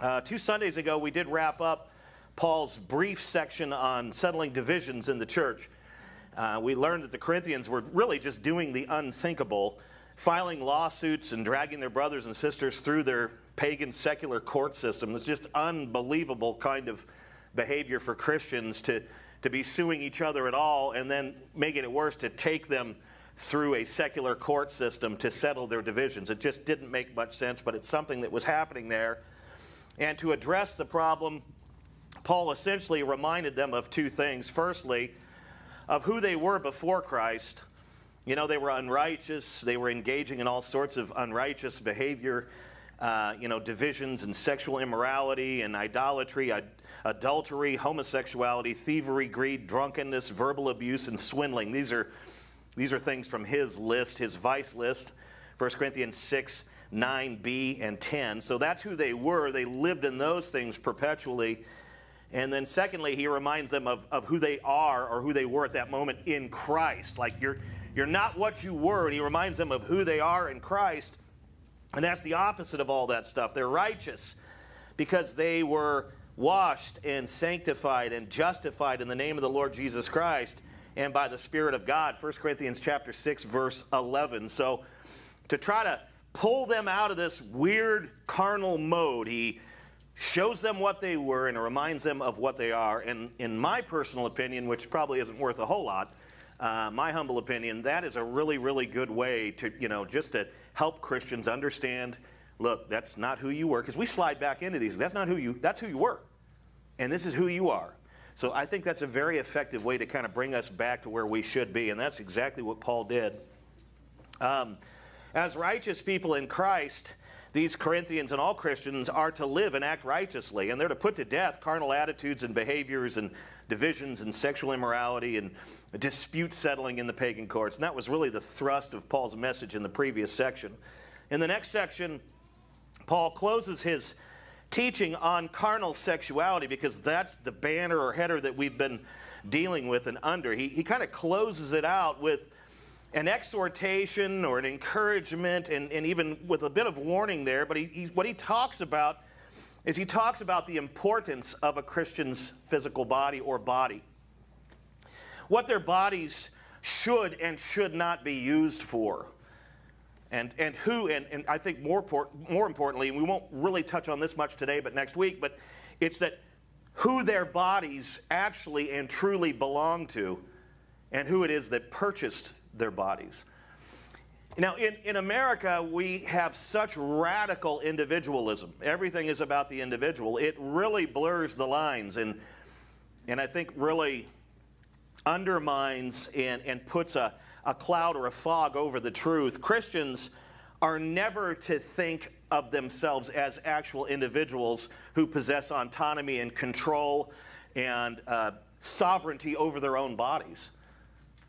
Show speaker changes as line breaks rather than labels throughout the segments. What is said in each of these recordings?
Uh, two Sundays ago, we did wrap up Paul's brief section on settling divisions in the church. Uh, we learned that the Corinthians were really just doing the unthinkable, filing lawsuits and dragging their brothers and sisters through their pagan secular court system. It's just unbelievable kind of behavior for Christians to, to be suing each other at all and then making it worse to take them through a secular court system to settle their divisions. It just didn't make much sense, but it's something that was happening there. And to address the problem, Paul essentially reminded them of two things. Firstly, of who they were before Christ. You know, they were unrighteous, they were engaging in all sorts of unrighteous behavior, uh, you know, divisions and sexual immorality and idolatry, ad- adultery, homosexuality, thievery, greed, drunkenness, verbal abuse, and swindling. These are, these are things from his list, his vice list, 1 Corinthians 6, 9b, and 10. So that's who they were. They lived in those things perpetually. And then, secondly, he reminds them of, of who they are or who they were at that moment in Christ. Like you're, you're not what you were. And he reminds them of who they are in Christ. And that's the opposite of all that stuff. They're righteous because they were washed and sanctified and justified in the name of the Lord Jesus Christ and by the Spirit of God. 1 Corinthians chapter 6, verse 11. So to try to pull them out of this weird carnal mode, he shows them what they were and reminds them of what they are. And in my personal opinion, which probably isn't worth a whole lot, uh, my humble opinion, that is a really, really good way to, you know, just to help Christians understand look, that's not who you were. Because we slide back into these. That's not who you, that's who you were. And this is who you are. So I think that's a very effective way to kind of bring us back to where we should be. And that's exactly what Paul did. Um, as righteous people in Christ, these Corinthians and all Christians are to live and act righteously, and they're to put to death carnal attitudes and behaviors and divisions and sexual immorality and dispute settling in the pagan courts. And that was really the thrust of Paul's message in the previous section. In the next section, Paul closes his teaching on carnal sexuality because that's the banner or header that we've been dealing with and under. He, he kind of closes it out with an exhortation or an encouragement, and, and even with a bit of warning there. But he, what he talks about is he talks about the importance of a Christian's physical body or body, what their bodies should and should not be used for. And, and who, and, and I think more, more importantly, and we won't really touch on this much today, but next week, but it's that who their bodies actually and truly belong to, and who it is that purchased their bodies. Now, in, in America, we have such radical individualism. Everything is about the individual. It really blurs the lines and, and I think really undermines and, and puts a, a cloud or a fog over the truth. Christians are never to think of themselves as actual individuals who possess autonomy and control and uh, sovereignty over their own bodies.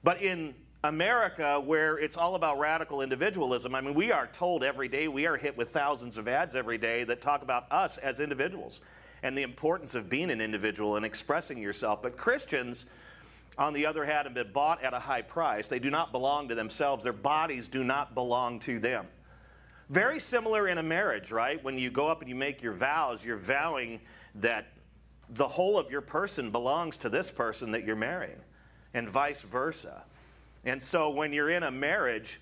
But in America, where it's all about radical individualism, I mean, we are told every day, we are hit with thousands of ads every day that talk about us as individuals and the importance of being an individual and expressing yourself. But Christians, on the other hand, have been bought at a high price. They do not belong to themselves, their bodies do not belong to them. Very similar in a marriage, right? When you go up and you make your vows, you're vowing that the whole of your person belongs to this person that you're marrying, and vice versa. And so when you're in a marriage,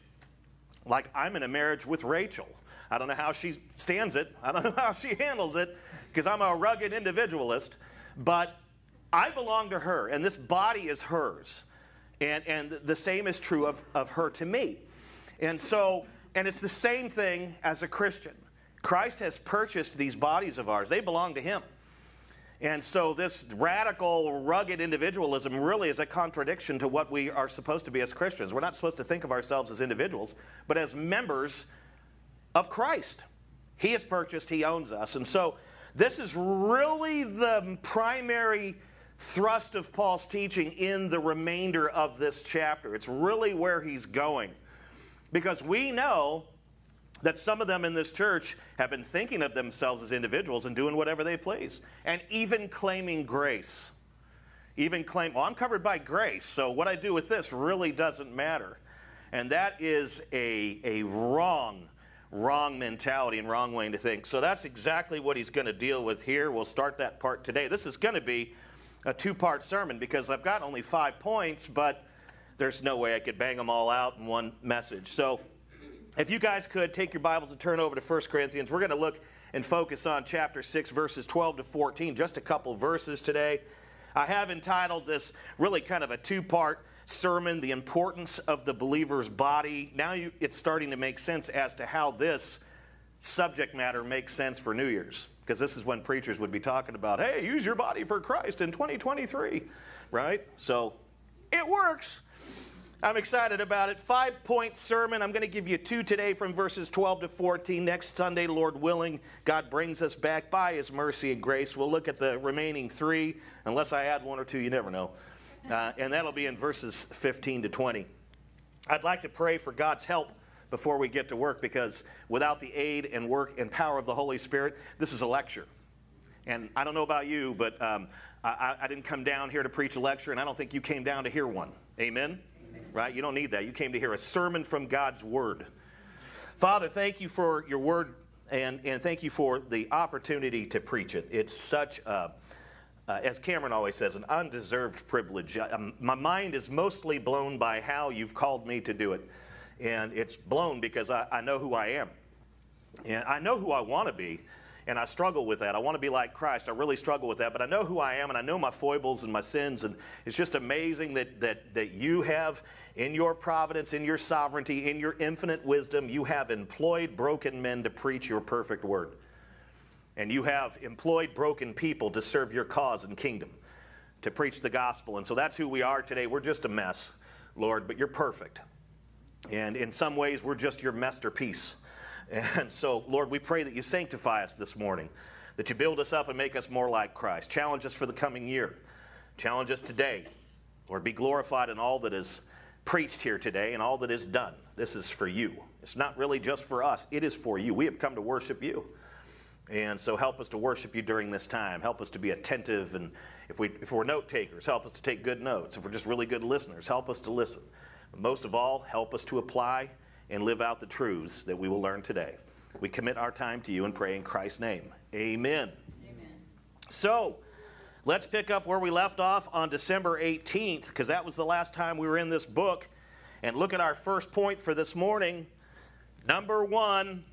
like I'm in a marriage with Rachel, I don't know how she stands it, I don't know how she handles it, because I'm a rugged individualist, but I belong to her, and this body is hers. And, and the same is true of, of her to me. And so, and it's the same thing as a Christian. Christ has purchased these bodies of ours, they belong to Him. And so, this radical, rugged individualism really is a contradiction to what we are supposed to be as Christians. We're not supposed to think of ourselves as individuals, but as members of Christ. He has purchased, He owns us. And so, this is really the primary thrust of Paul's teaching in the remainder of this chapter. It's really where he's going. Because we know that some of them in this church have been thinking of themselves as individuals and doing whatever they please, and even claiming grace. Even claim, well, I'm covered by grace, so what I do with this really doesn't matter. And that is a, a wrong, wrong mentality and wrong way to think. So that's exactly what he's going to deal with here. We'll start that part today. This is going to be a two part sermon because I've got only five points, but there's no way I could bang them all out in one message. So if you guys could take your Bibles and turn over to 1 Corinthians, we're going to look and focus on chapter 6, verses 12 to 14, just a couple verses today. I have entitled this really kind of a two part sermon, The Importance of the Believer's Body. Now you, it's starting to make sense as to how this subject matter makes sense for New Year's. Because this is when preachers would be talking about, hey, use your body for Christ in 2023, right? So it works. I'm excited about it. Five point sermon. I'm going to give you two today from verses 12 to 14. Next Sunday, Lord willing, God brings us back by His mercy and grace. We'll look at the remaining three, unless I add one or two, you never know. Uh, and that'll be in verses 15 to 20. I'd like to pray for God's help before we get to work because without the aid and work and power of the Holy Spirit, this is a lecture. And I don't know about you, but um, I, I didn't come down here to preach a lecture, and I don't think you came down to hear one. Amen? Right? You don't need that. You came to hear a sermon from God's Word. Father, thank you for your Word and, and thank you for the opportunity to preach it. It's such a, uh, as Cameron always says, an undeserved privilege. Um, my mind is mostly blown by how you've called me to do it. And it's blown because I, I know who I am. And I know who I want to be and I struggle with that. I want to be like Christ. I really struggle with that, but I know who I am and I know my foibles and my sins, and it's just amazing that that that you have in your providence, in your sovereignty, in your infinite wisdom, you have employed broken men to preach your perfect word. And you have employed broken people to serve your cause and kingdom, to preach the gospel. And so that's who we are today. We're just a mess, Lord, but you're perfect. And in some ways, we're just your masterpiece. And so, Lord, we pray that you sanctify us this morning, that you build us up and make us more like Christ. Challenge us for the coming year. Challenge us today. Lord, be glorified in all that is preached here today and all that is done. This is for you. It's not really just for us, it is for you. We have come to worship you. And so help us to worship you during this time. Help us to be attentive. And if, we, if we're note takers, help us to take good notes. If we're just really good listeners, help us to listen. But most of all, help us to apply and live out the truths that we will learn today. We commit our time to you and pray in Christ's name. Amen. Amen. So, let's pick up where we left off on December 18th, because that was the last time we were in this book. And look at our first point for this morning. Number one,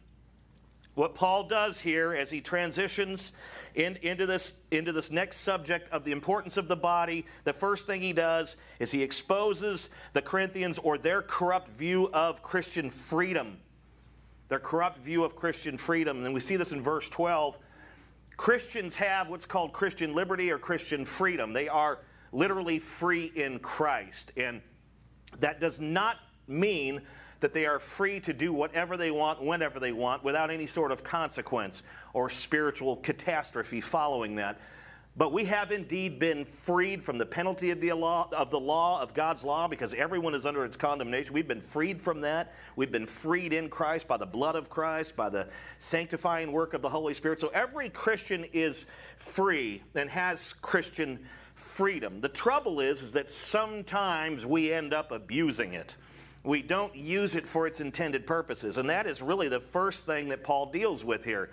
what Paul does here as he transitions in, into, this, into this next subject of the importance of the body, the first thing he does is he exposes the Corinthians or their corrupt view of Christian freedom. Their corrupt view of Christian freedom. And we see this in verse 12. Christians have what's called Christian liberty or Christian freedom. They are literally free in Christ. And that does not mean that they are free to do whatever they want, whenever they want, without any sort of consequence or spiritual catastrophe following that. But we have indeed been freed from the penalty of the law of the law of God's law because everyone is under its condemnation. We've been freed from that. We've been freed in Christ by the blood of Christ, by the sanctifying work of the Holy Spirit. So every Christian is free and has Christian freedom. The trouble is is that sometimes we end up abusing it we don't use it for its intended purposes. And that is really the first thing that Paul deals with here.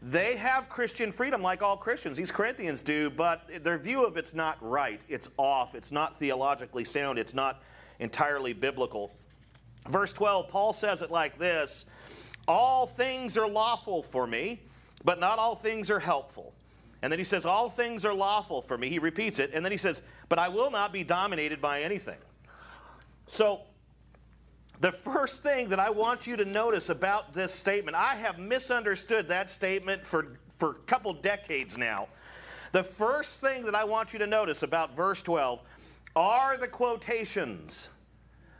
They have Christian freedom like all Christians. These Corinthians do, but their view of it's not right. It's off. It's not theologically sound. It's not entirely biblical. Verse 12, Paul says it like this All things are lawful for me, but not all things are helpful. And then he says, All things are lawful for me. He repeats it. And then he says, But I will not be dominated by anything. So the first thing that I want you to notice about this statement, I have misunderstood that statement for, for a couple decades now. The first thing that I want you to notice about verse 12 are the quotations.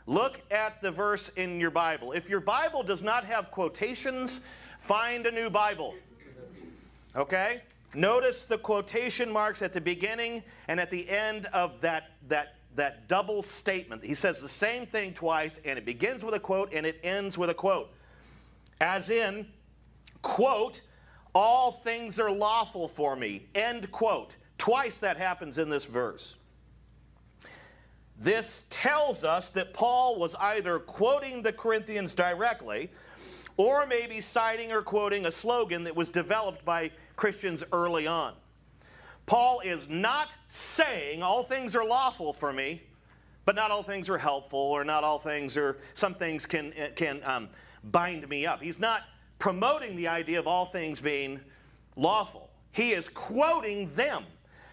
Look at the verse in your Bible. If your Bible does not have quotations, find a new Bible. Okay? Notice the quotation marks at the beginning and at the end of that, that that double statement. He says the same thing twice, and it begins with a quote and it ends with a quote. As in, quote, all things are lawful for me, end quote. Twice that happens in this verse. This tells us that Paul was either quoting the Corinthians directly or maybe citing or quoting a slogan that was developed by Christians early on. Paul is not saying all things are lawful for me, but not all things are helpful, or not all things are, some things can, can um, bind me up. He's not promoting the idea of all things being lawful. He is quoting them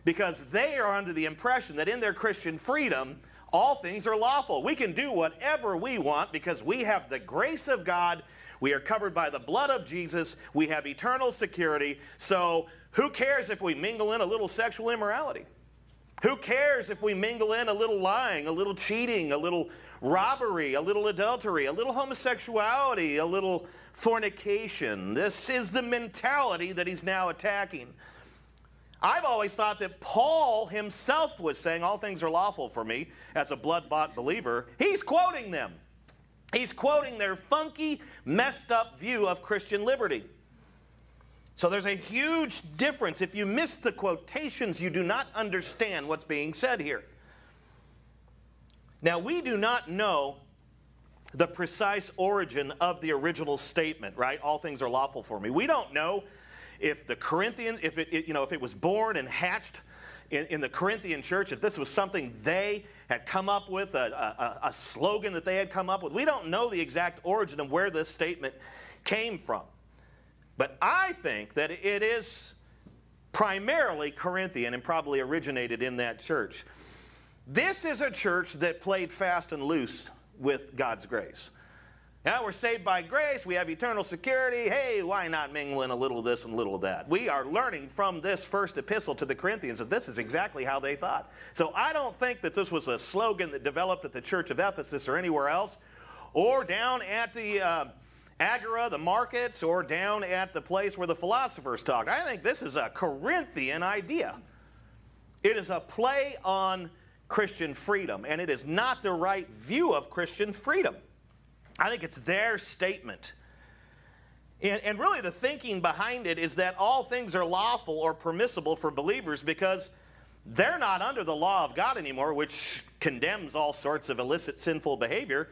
because they are under the impression that in their Christian freedom, all things are lawful. We can do whatever we want because we have the grace of God. We are covered by the blood of Jesus. We have eternal security. So, who cares if we mingle in a little sexual immorality? Who cares if we mingle in a little lying, a little cheating, a little robbery, a little adultery, a little homosexuality, a little fornication? This is the mentality that he's now attacking. I've always thought that Paul himself was saying, All things are lawful for me as a blood bought believer. He's quoting them. He's quoting their funky, messed up view of Christian liberty. So there's a huge difference. If you miss the quotations, you do not understand what's being said here. Now, we do not know the precise origin of the original statement, right? All things are lawful for me. We don't know if the Corinthian, if it, it you know, if it was born and hatched in, in, the Corinthian church, if this was something they had come up with, a, a, a slogan that they had come up with. We don't know the exact origin of where this statement came from. But I think that it is primarily Corinthian and probably originated in that church. This is a church that played fast and loose with God's grace. Now we're saved by grace, we have eternal security. Hey, why not mingle in a little of this and a little of that? We are learning from this first epistle to the Corinthians that this is exactly how they thought. So I don't think that this was a slogan that developed at the church of Ephesus or anywhere else, or down at the uh, agora, the markets, or down at the place where the philosophers talked. I think this is a Corinthian idea. It is a play on Christian freedom, and it is not the right view of Christian freedom. I think it's their statement. And, and, really, the thinking behind it is that all things are lawful or permissible for believers because they're not under the law of God anymore, which condemns all sorts of illicit, sinful behavior.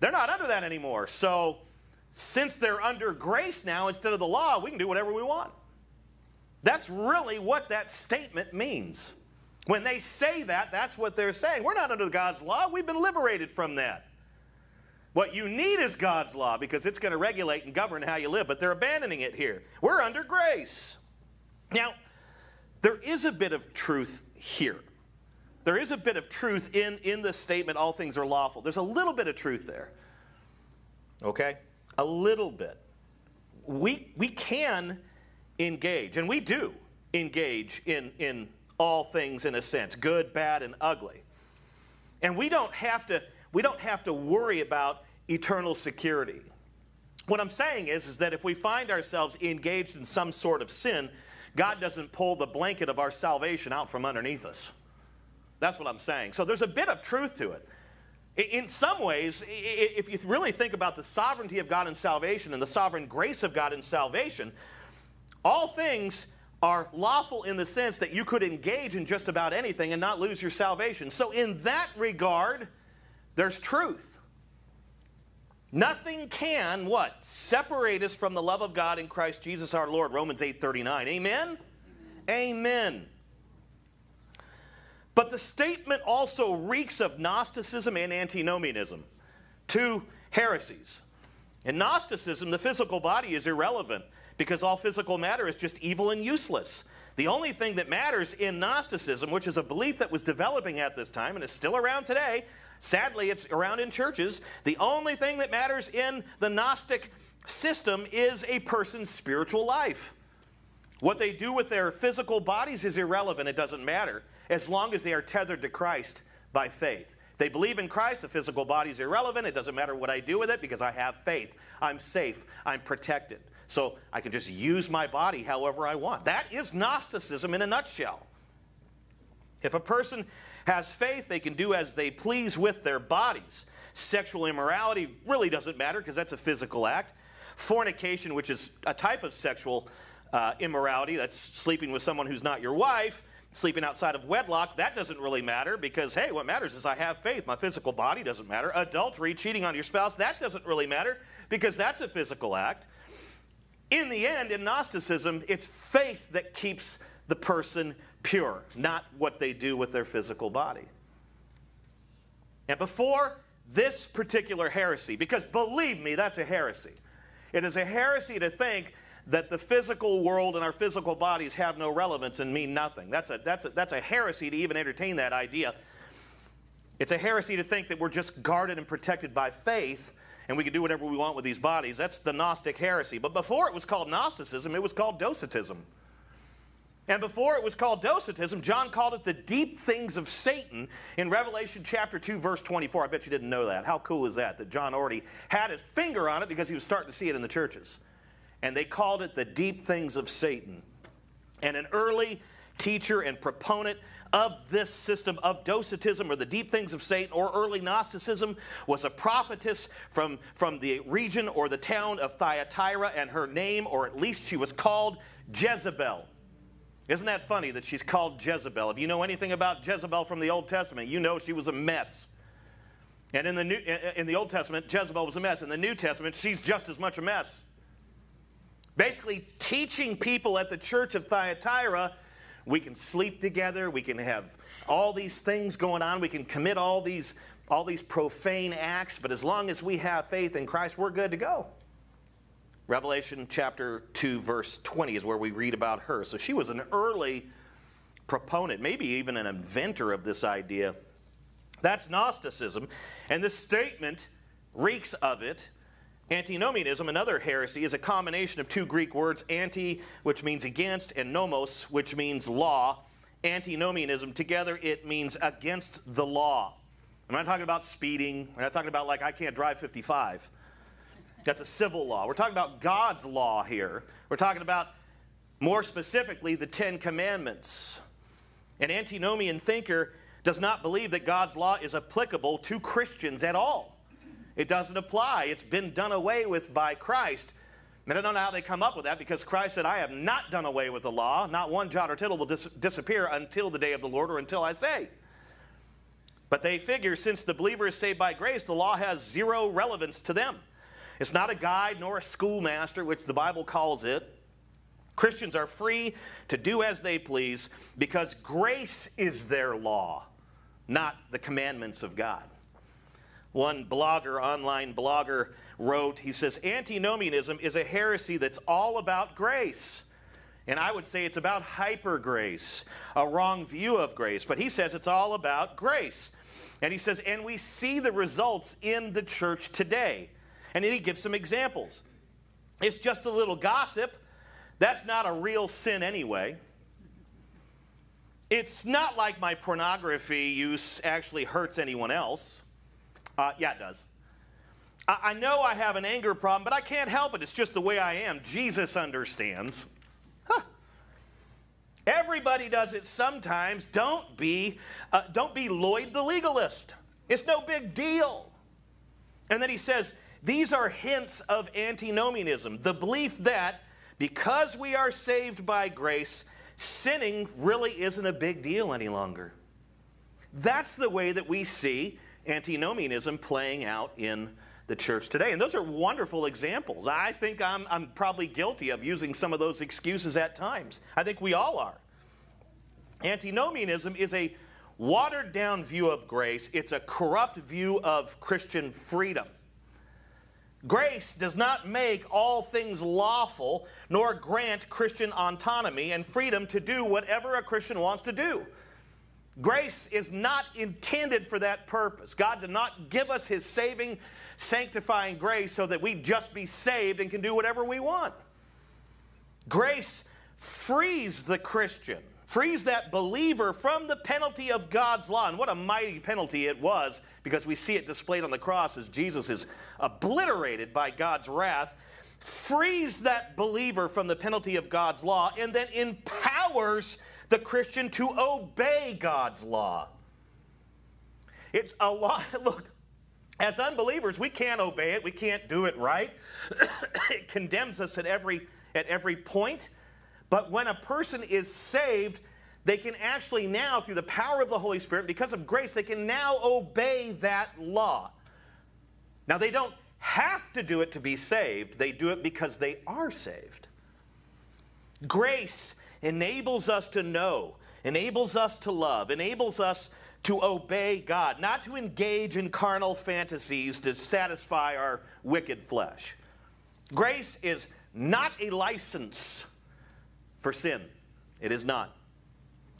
They're not under that anymore. So, since they're under grace now instead of the law, we can do whatever we want. That's really what that statement means. When they say that, that's what they're saying. We're not under God's law, we've been liberated from that. What you need is God's law because it's going to regulate and govern how you live, but they're abandoning it here. We're under grace. Now, there is a bit of truth here. There is a bit of truth in, in the statement, all things are lawful. There's a little bit of truth there. Okay? A little bit. We, we can engage, and we do engage in, in all things in a sense good, bad, and ugly. And we don't have to, we don't have to worry about eternal security. What I'm saying is, is that if we find ourselves engaged in some sort of sin, God doesn't pull the blanket of our salvation out from underneath us. That's what I'm saying. So there's a bit of truth to it. In some ways, if you really think about the sovereignty of God in salvation and the sovereign grace of God in salvation, all things are lawful in the sense that you could engage in just about anything and not lose your salvation. So, in that regard, there's truth. Nothing can what? Separate us from the love of God in Christ Jesus our Lord. Romans 8:39. Amen? Amen. Amen. But the statement also reeks of Gnosticism and antinomianism, two heresies. In Gnosticism, the physical body is irrelevant because all physical matter is just evil and useless. The only thing that matters in Gnosticism, which is a belief that was developing at this time and is still around today, Sadly, it's around in churches. The only thing that matters in the Gnostic system is a person's spiritual life. What they do with their physical bodies is irrelevant. It doesn't matter as long as they are tethered to Christ by faith. They believe in Christ, the physical body is irrelevant. It doesn't matter what I do with it because I have faith. I'm safe. I'm protected. So I can just use my body however I want. That is Gnosticism in a nutshell. If a person has faith, they can do as they please with their bodies. Sexual immorality really doesn't matter because that's a physical act. Fornication, which is a type of sexual uh, immorality, that's sleeping with someone who's not your wife, sleeping outside of wedlock, that doesn't really matter because, hey, what matters is I have faith. My physical body doesn't matter. Adultery, cheating on your spouse, that doesn't really matter because that's a physical act. In the end, in Gnosticism, it's faith that keeps the person pure, not what they do with their physical body. And before this particular heresy, because believe me, that's a heresy. It is a heresy to think that the physical world and our physical bodies have no relevance and mean nothing. That's a, that's a, that's a heresy to even entertain that idea. It's a heresy to think that we're just guarded and protected by faith and we can do whatever we want with these bodies. That's the Gnostic heresy. But before it was called Gnosticism, it was called Docetism. And before it was called Docetism, John called it the deep things of Satan in Revelation chapter 2, verse 24. I bet you didn't know that. How cool is that? That John already had his finger on it because he was starting to see it in the churches and they called it the deep things of Satan. And an early teacher and proponent of this system of Docetism or the deep things of Satan or early Gnosticism was a prophetess from, from the region or the town of Thyatira, and her name, or at least she was called Jezebel. Isn't that funny that she's called Jezebel? If you know anything about Jezebel from the Old Testament, you know she was a mess. And in the, New, in the Old Testament, Jezebel was a mess. In the New Testament, she's just as much a mess basically teaching people at the church of Thyatira we can sleep together, we can have all these things going on, we can commit all these all these profane acts, but as long as we have faith in Christ, we're good to go. Revelation chapter 2 verse 20 is where we read about her. So she was an early proponent, maybe even an inventor of this idea. That's Gnosticism, and this statement reeks of it Antinomianism, another heresy, is a combination of two Greek words, anti, which means against, and nomos, which means law. Antinomianism, together it means against the law. I'm not talking about speeding. We're not talking about, like, I can't drive 55. That's a civil law. We're talking about God's law here. We're talking about, more specifically, the Ten Commandments. An antinomian thinker does not believe that God's law is applicable to Christians at all. It doesn't apply. It's been done away with by Christ. And I don't know how they come up with that because Christ said, I have not done away with the law. Not one jot or tittle will dis- disappear until the day of the Lord or until I say. But they figure since the believer is saved by grace, the law has zero relevance to them. It's not a guide nor a schoolmaster, which the Bible calls it. Christians are free to do as they please because grace is their law, not the commandments of God. One blogger, online blogger, wrote, he says, Antinomianism is a heresy that's all about grace. And I would say it's about hyper grace, a wrong view of grace. But he says it's all about grace. And he says, and we see the results in the church today. And then he gives some examples. It's just a little gossip. That's not a real sin anyway. It's not like my pornography use actually hurts anyone else. Uh, yeah, it does. I, I know I have an anger problem, but I can't help it. It's just the way I am. Jesus understands. Everybody does it sometimes. Don't be, uh, don't be Lloyd the legalist. It's no big deal. And then he says, these are hints of antinomianism, the belief that because we are saved by grace, sinning really isn't a big deal any longer. That's the way that we see antinomianism playing out in the church today. And those are wonderful examples. I think I'm, I'm probably guilty of using some of those excuses at times. I think we all are. Antinomianism is a watered down view of grace, it's a corrupt view of Christian freedom. Grace does not make all things lawful, nor grant Christian autonomy and freedom to do whatever a Christian wants to do. Grace is not intended for that purpose. God did not give us His saving, sanctifying grace so that we just be saved and can do whatever we want. Grace frees the Christian, frees that believer from the penalty of God's law. And what a mighty penalty it was because we see it displayed on the cross as Jesus is obliterated by God's wrath. Frees that believer from the penalty of God's law and then empowers the Christian to obey God's law. It's a law. Look, as unbelievers, we can't obey it. We can't do it right. it condemns us at every, at every point. But when a person is saved, they can actually now, through the power of the Holy Spirit, because of grace, they can now obey that law. Now, they don't have to do it to be saved, they do it because they are saved. Grace enables us to know, enables us to love, enables us to obey God, not to engage in carnal fantasies to satisfy our wicked flesh. Grace is not a license for sin. It is not.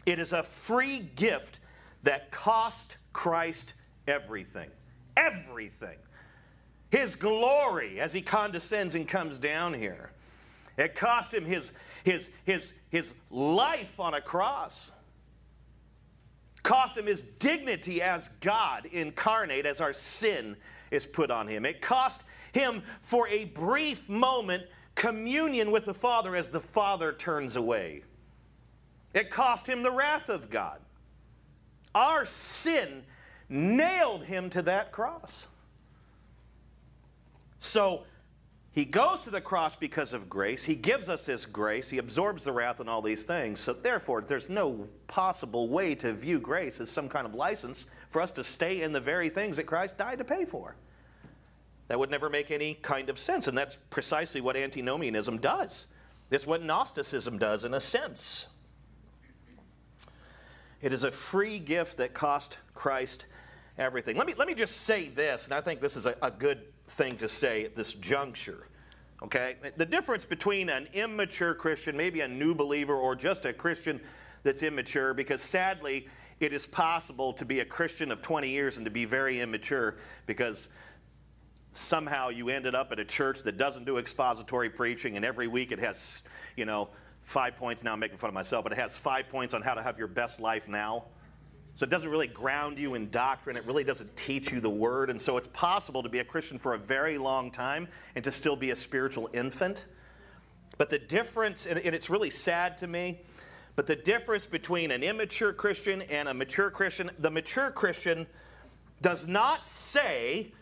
It is a free gift that cost Christ everything. Everything. His glory as he condescends and comes down here. It cost him his, his, his, his life on a cross. Cost him his dignity as God incarnate, as our sin is put on him. It cost him for a brief moment communion with the Father as the Father turns away. It cost him the wrath of God. Our sin nailed him to that cross. So he goes to the cross because of grace. He gives us his grace. He absorbs the wrath and all these things. So therefore, there's no possible way to view grace as some kind of license for us to stay in the very things that Christ died to pay for. That would never make any kind of sense. And that's precisely what antinomianism does. It's what Gnosticism does in a sense. It is a free gift that cost Christ everything. Let me, let me just say this, and I think this is a, a good thing to say at this juncture. Okay? The difference between an immature Christian, maybe a new believer, or just a Christian that's immature, because sadly, it is possible to be a Christian of 20 years and to be very immature because somehow you ended up at a church that doesn't do expository preaching and every week it has, you know, five points. Now I'm making fun of myself, but it has five points on how to have your best life now. So it doesn't really ground you in doctrine. It really doesn't teach you the word. And so it's possible to be a Christian for a very long time and to still be a spiritual infant. But the difference, and it's really sad to me, but the difference between an immature Christian and a mature Christian, the mature Christian does not say,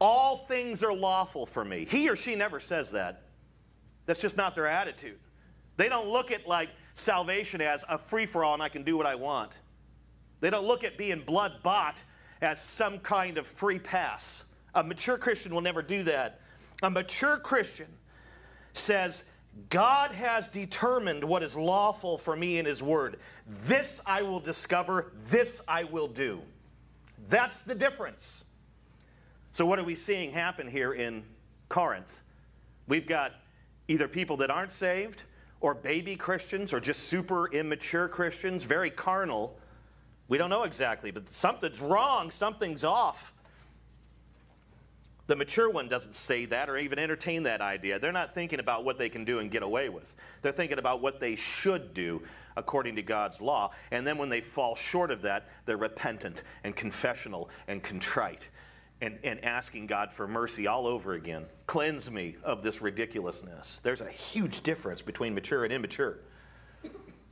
all things are lawful for me. He or she never says that. That's just not their attitude. They don't look at like salvation as a free for all and I can do what I want. They don't look at being blood bought as some kind of free pass. A mature Christian will never do that. A mature Christian says, God has determined what is lawful for me in His Word. This I will discover, this I will do. That's the difference. So, what are we seeing happen here in Corinth? We've got either people that aren't saved, or baby Christians, or just super immature Christians, very carnal, we don't know exactly, but something's wrong, something's off. The mature one doesn't say that or even entertain that idea. They're not thinking about what they can do and get away with. They're thinking about what they should do according to God's law. And then when they fall short of that, they're repentant and confessional and contrite and, and asking God for mercy all over again. Cleanse me of this ridiculousness. There's a huge difference between mature and immature.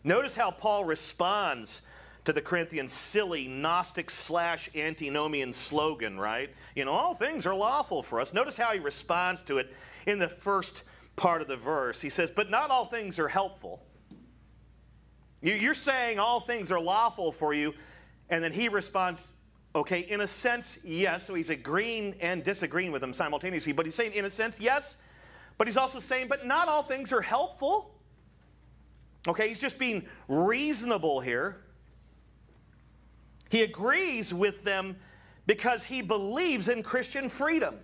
Notice how Paul responds to the Corinthians' silly Gnostic slash antinomian slogan, right? You know, all things are lawful for us. Notice how he responds to it in the first part of the verse. He says, But not all things are helpful. You're saying all things are lawful for you, and then he responds, Okay, in a sense, yes. So he's agreeing and disagreeing with him simultaneously. But he's saying, in a sense, yes. But he's also saying, but not all things are helpful. Okay, he's just being reasonable here. He agrees with them because he believes in Christian freedom.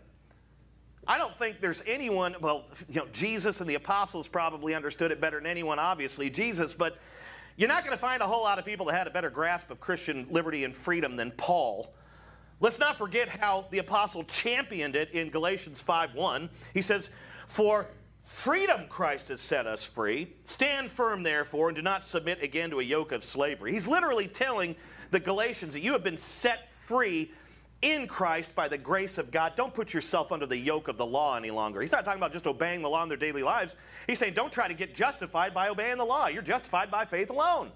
I don't think there's anyone, well, you know, Jesus and the apostles probably understood it better than anyone, obviously, Jesus, but you're not going to find a whole lot of people that had a better grasp of Christian liberty and freedom than Paul. Let's not forget how the apostle championed it in Galatians 5:1. He says, "For freedom Christ has set us free. Stand firm therefore and do not submit again to a yoke of slavery." He's literally telling the Galatians that you have been set free in Christ by the grace of God. Don't put yourself under the yoke of the law any longer. He's not talking about just obeying the law in their daily lives. He's saying don't try to get justified by obeying the law. You're justified by faith alone.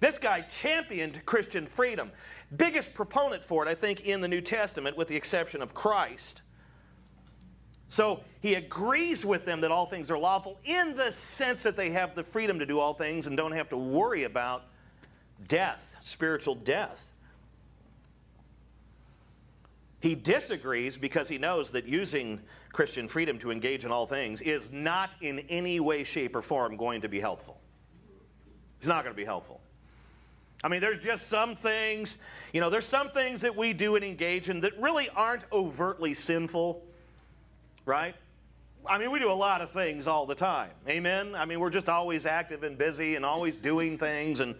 This guy championed Christian freedom. Biggest proponent for it, I think, in the New Testament, with the exception of Christ. So he agrees with them that all things are lawful in the sense that they have the freedom to do all things and don't have to worry about death, spiritual death. He disagrees because he knows that using Christian freedom to engage in all things is not in any way, shape, or form going to be helpful. It's not going to be helpful. I mean, there's just some things, you know, there's some things that we do and engage in that really aren't overtly sinful, right? I mean, we do a lot of things all the time. Amen? I mean, we're just always active and busy and always doing things. And,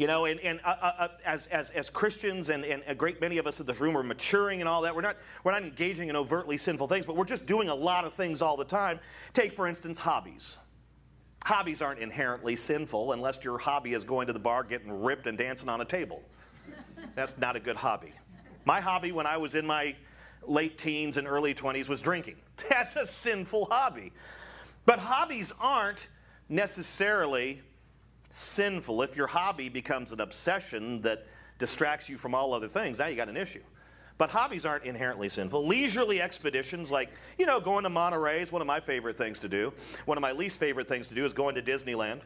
you know, and, and uh, uh, uh, as, as, as Christians and, and a great many of us in this room are maturing and all that, we're not, we're not engaging in overtly sinful things, but we're just doing a lot of things all the time. Take, for instance, hobbies. Hobbies aren't inherently sinful unless your hobby is going to the bar, getting ripped, and dancing on a table. That's not a good hobby. My hobby when I was in my late teens and early 20s was drinking. That's a sinful hobby. But hobbies aren't necessarily sinful. If your hobby becomes an obsession that distracts you from all other things, now you got an issue. But hobbies aren't inherently sinful. Leisurely expeditions, like, you know, going to Monterey is one of my favorite things to do. One of my least favorite things to do is going to Disneyland.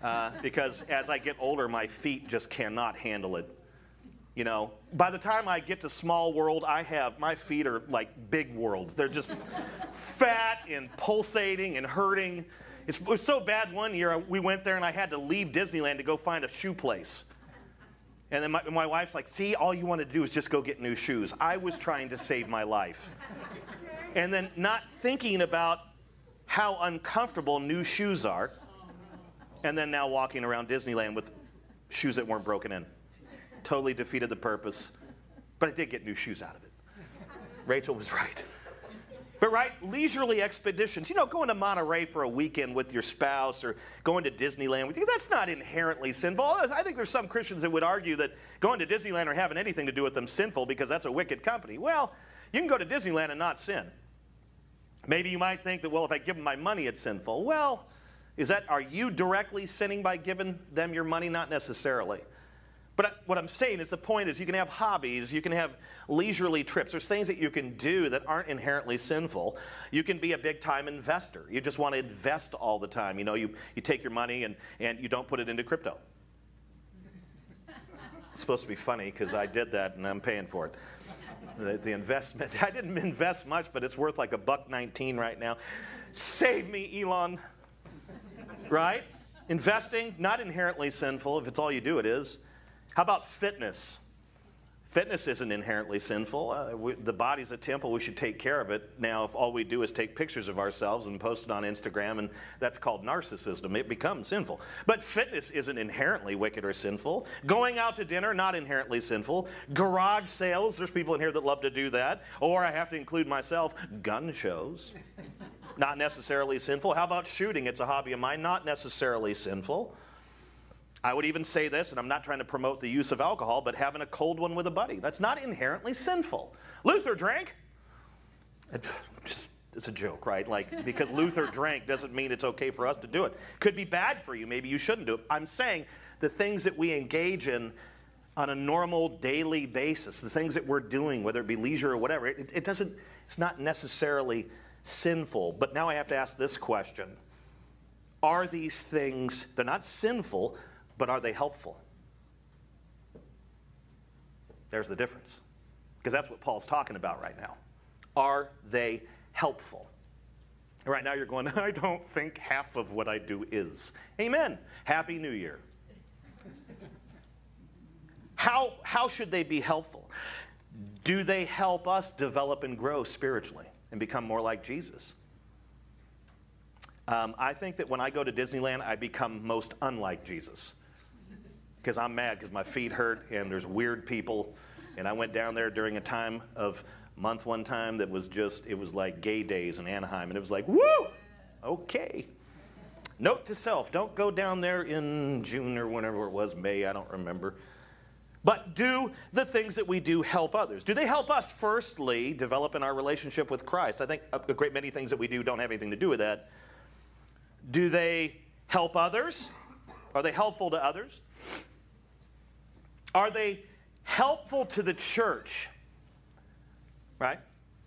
Uh, because as I get older, my feet just cannot handle it. You know, by the time I get to small world, I have, my feet are like big worlds. They're just fat and pulsating and hurting. It was so bad one year, we went there and I had to leave Disneyland to go find a shoe place. And then my, my wife's like, see, all you want to do is just go get new shoes. I was trying to save my life. And then not thinking about how uncomfortable new shoes are. And then now walking around Disneyland with shoes that weren't broken in. Totally defeated the purpose. But I did get new shoes out of it. Rachel was right. But right, leisurely expeditions, you know, going to Monterey for a weekend with your spouse or going to Disneyland with you, that's not inherently sinful. I think there's some Christians that would argue that going to Disneyland or having anything to do with them sinful because that's a wicked company. Well, you can go to Disneyland and not sin. Maybe you might think that, well, if I give them my money, it's sinful. Well, is that, are you directly sinning by giving them your money? Not necessarily. But what I'm saying is the point is you can have hobbies, you can have leisurely trips. There's things that you can do that aren't inherently sinful. You can be a big time investor. You just want to invest all the time. You know, you, you take your money and, and you don't put it into crypto. It's supposed to be funny because I did that and I'm paying for it. The, the, investment, I didn't invest much, but it's worth like a buck 19 right now. Save me, Elon. Right? Investing, not inherently sinful. If it's all you do, it is. How about fitness? Fitness isn't inherently sinful. Uh, we, the body's a temple. We should take care of it. Now, if all we do is take pictures of ourselves and post it on Instagram, and that's called narcissism, it becomes sinful. But fitness isn't inherently wicked or sinful. Going out to dinner, not inherently sinful. Garage sales, there's people in here that love to do that. Or I have to include myself, gun shows, not necessarily sinful. How about shooting? It's a hobby of mine, not necessarily sinful. I would even say this, and I'm not trying to promote the use of alcohol, but having a cold one with a buddy. That's not inherently sinful. Luther drank. It, just, it's a joke, right? Like, because Luther drank doesn't mean it's okay for us to do it. Could be bad for you. Maybe you shouldn't do it. I'm saying the things that we engage in on a normal daily basis, the things that we're doing, whether it be leisure or whatever, it, it doesn't, it's not necessarily sinful. But now I have to ask this question. Are these things, they're not sinful, but are they helpful? There's the difference. Because that's what Paul's talking about right now. Are they helpful? Right now you're going, I don't think half of what I do is. Amen. Happy New Year. how, how should they be helpful? Do they help us develop and grow spiritually and become more like Jesus? Um, I think that when I go to Disneyland, I become most unlike Jesus because I'm mad because my feet hurt and there's weird people. And I went down there during a time of month one time that was just, it was like gay days in Anaheim. And it was like, woo, okay. Note to self don't go down there in June or whenever it was, May, I don't remember. But do the things that we do help others? Do they help us, firstly, develop in our relationship with Christ? I think a great many things that we do don't have anything to do with that. Do they help others? Are they helpful to others? Are they helpful to the church? Right?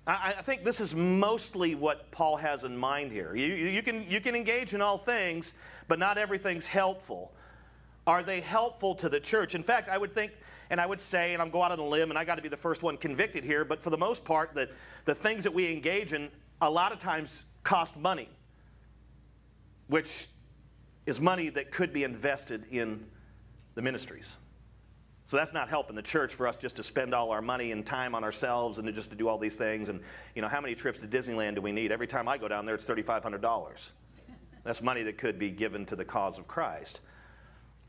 I, I think this is mostly what Paul has in mind here. You, you, can, you can engage in all things, but not everything's helpful. Are they helpful to the church? In fact, I would think, and I would say, and I'm going out on a limb, and I got to be the first one convicted here, but for the most part, the, the things that we engage in a lot of times cost money, which is money that could be invested in the ministries. So that's not helping the church for us just to spend all our money and time on ourselves and to just to do all these things. And you know, how many trips to Disneyland do we need? Every time I go down there, it's $3,500. That's money that could be given to the cause of Christ,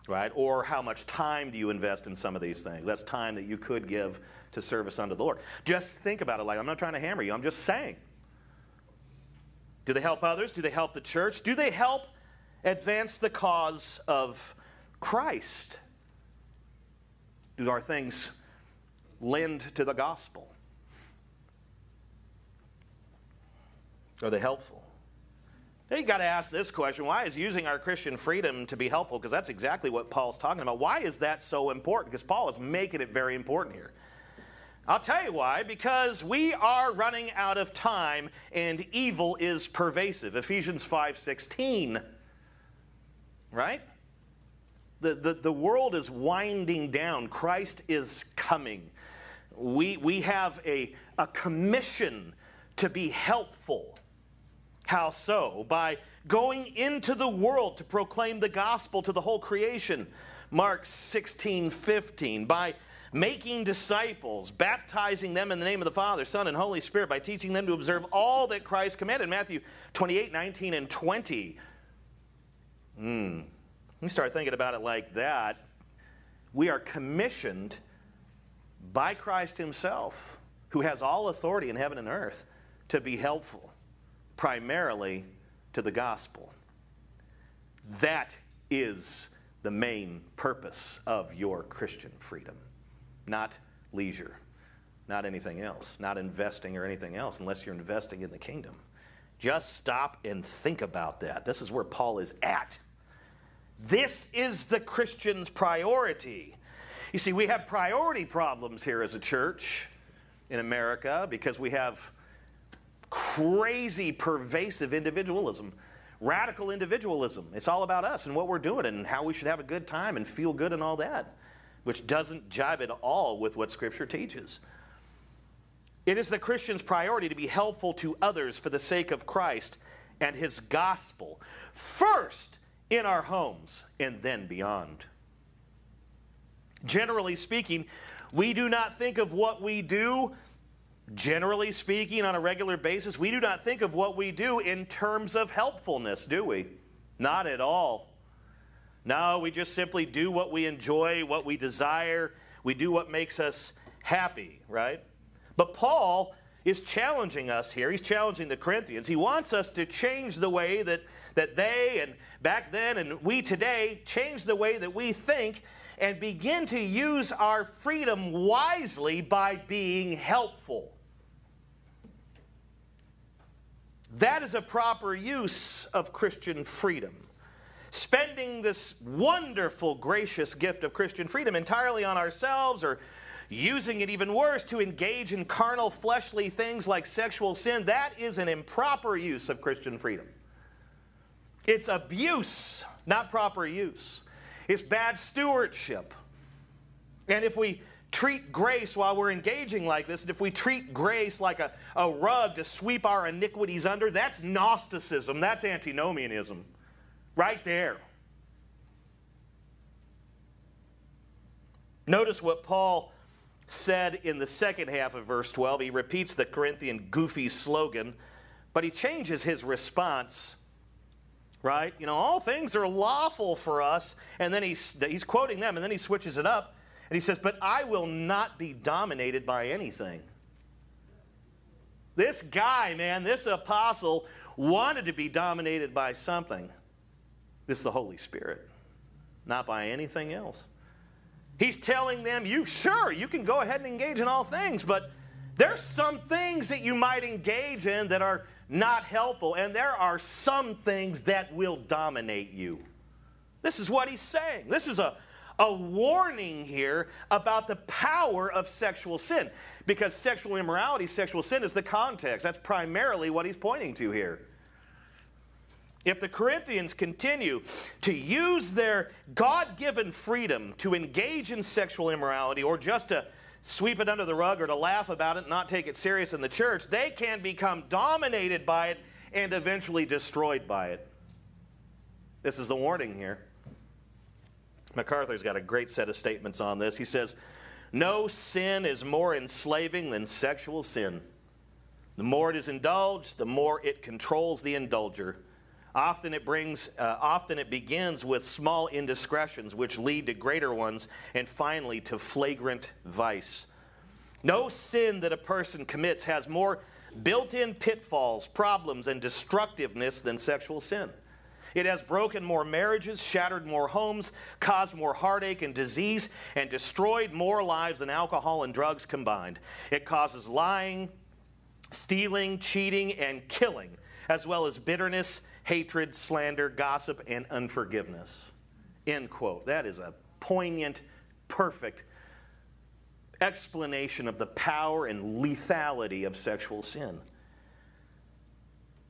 right? Or how much time do you invest in some of these things? That's time that you could give to service unto the Lord. Just think about it like I'm not trying to hammer you. I'm just saying. Do they help others? Do they help the church? Do they help advance the cause of Christ? Do our things lend to the gospel? Are they helpful? Now you got to ask this question why is using our Christian freedom to be helpful? Because that's exactly what Paul's talking about. Why is that so important? Because Paul is making it very important here. I'll tell you why. Because we are running out of time and evil is pervasive. Ephesians 5:16. Right? The, the, the world is winding down. Christ is coming. We, we have a, a commission to be helpful. How so? By going into the world to proclaim the gospel to the whole creation. Mark 16, 15. By making disciples, baptizing them in the name of the Father, Son, and Holy Spirit, by teaching them to observe all that Christ commanded. Matthew 28, 19, and 20. Hmm. You start thinking about it like that, we are commissioned by Christ Himself, who has all authority in heaven and earth, to be helpful, primarily to the gospel. That is the main purpose of your Christian freedom, not leisure, not anything else, not investing or anything else, unless you're investing in the kingdom. Just stop and think about that. This is where Paul is at. This is the Christian's priority. You see, we have priority problems here as a church in America because we have crazy, pervasive individualism, radical individualism. It's all about us and what we're doing and how we should have a good time and feel good and all that, which doesn't jibe at all with what Scripture teaches. It is the Christian's priority to be helpful to others for the sake of Christ and his gospel. First, in our homes and then beyond. Generally speaking, we do not think of what we do, generally speaking, on a regular basis, we do not think of what we do in terms of helpfulness, do we? Not at all. No, we just simply do what we enjoy, what we desire. We do what makes us happy, right? But Paul is challenging us here. He's challenging the Corinthians. He wants us to change the way that, that they and back then and we today change the way that we think and begin to use our freedom wisely by being helpful. That is a proper use of Christian freedom. Spending this wonderful, gracious gift of Christian freedom entirely on ourselves or using it even worse to engage in carnal, fleshly things like sexual sin, that is an improper use of Christian freedom. It's abuse, not proper use. It's bad stewardship. And if we treat grace while we're engaging like this, and if we treat grace like a, a rug to sweep our iniquities under, that's Gnosticism, that's antinomianism. Right there. Notice what Paul said in the second half of verse 12. He repeats the Corinthian goofy slogan, but he changes his response, right? You know, all things are lawful for us. And then he's, he's quoting them, and then he switches it up, and he says, But I will not be dominated by anything. This guy, man, this apostle wanted to be dominated by something. This is the Holy Spirit, not by anything else. He's telling them, you sure, you can go ahead and engage in all things, but there's some things that you might engage in that are not helpful, and there are some things that will dominate you. This is what he's saying. This is a, a warning here about the power of sexual sin. Because sexual immorality, sexual sin is the context. That's primarily what he's pointing to here. If the Corinthians continue to use their God given freedom to engage in sexual immorality or just to sweep it under the rug or to laugh about it not take it serious in the church, they can become dominated by it and eventually destroyed by it. This is the warning here. MacArthur's got a great set of statements on this. He says, No sin is more enslaving than sexual sin. The more it is indulged, the more it controls the indulger. Often it brings, uh, often it begins with small indiscretions which lead to greater ones and finally to flagrant vice. No sin that a person commits has more built-in pitfalls, problems, and destructiveness than sexual sin. It has broken more marriages, shattered more homes, caused more heartache and disease, and destroyed more lives than alcohol and drugs combined. It causes lying, stealing, cheating, and killing, as well as bitterness hatred, slander, gossip, and unforgiveness. End quote. That is a poignant, perfect explanation of the power and lethality of sexual sin.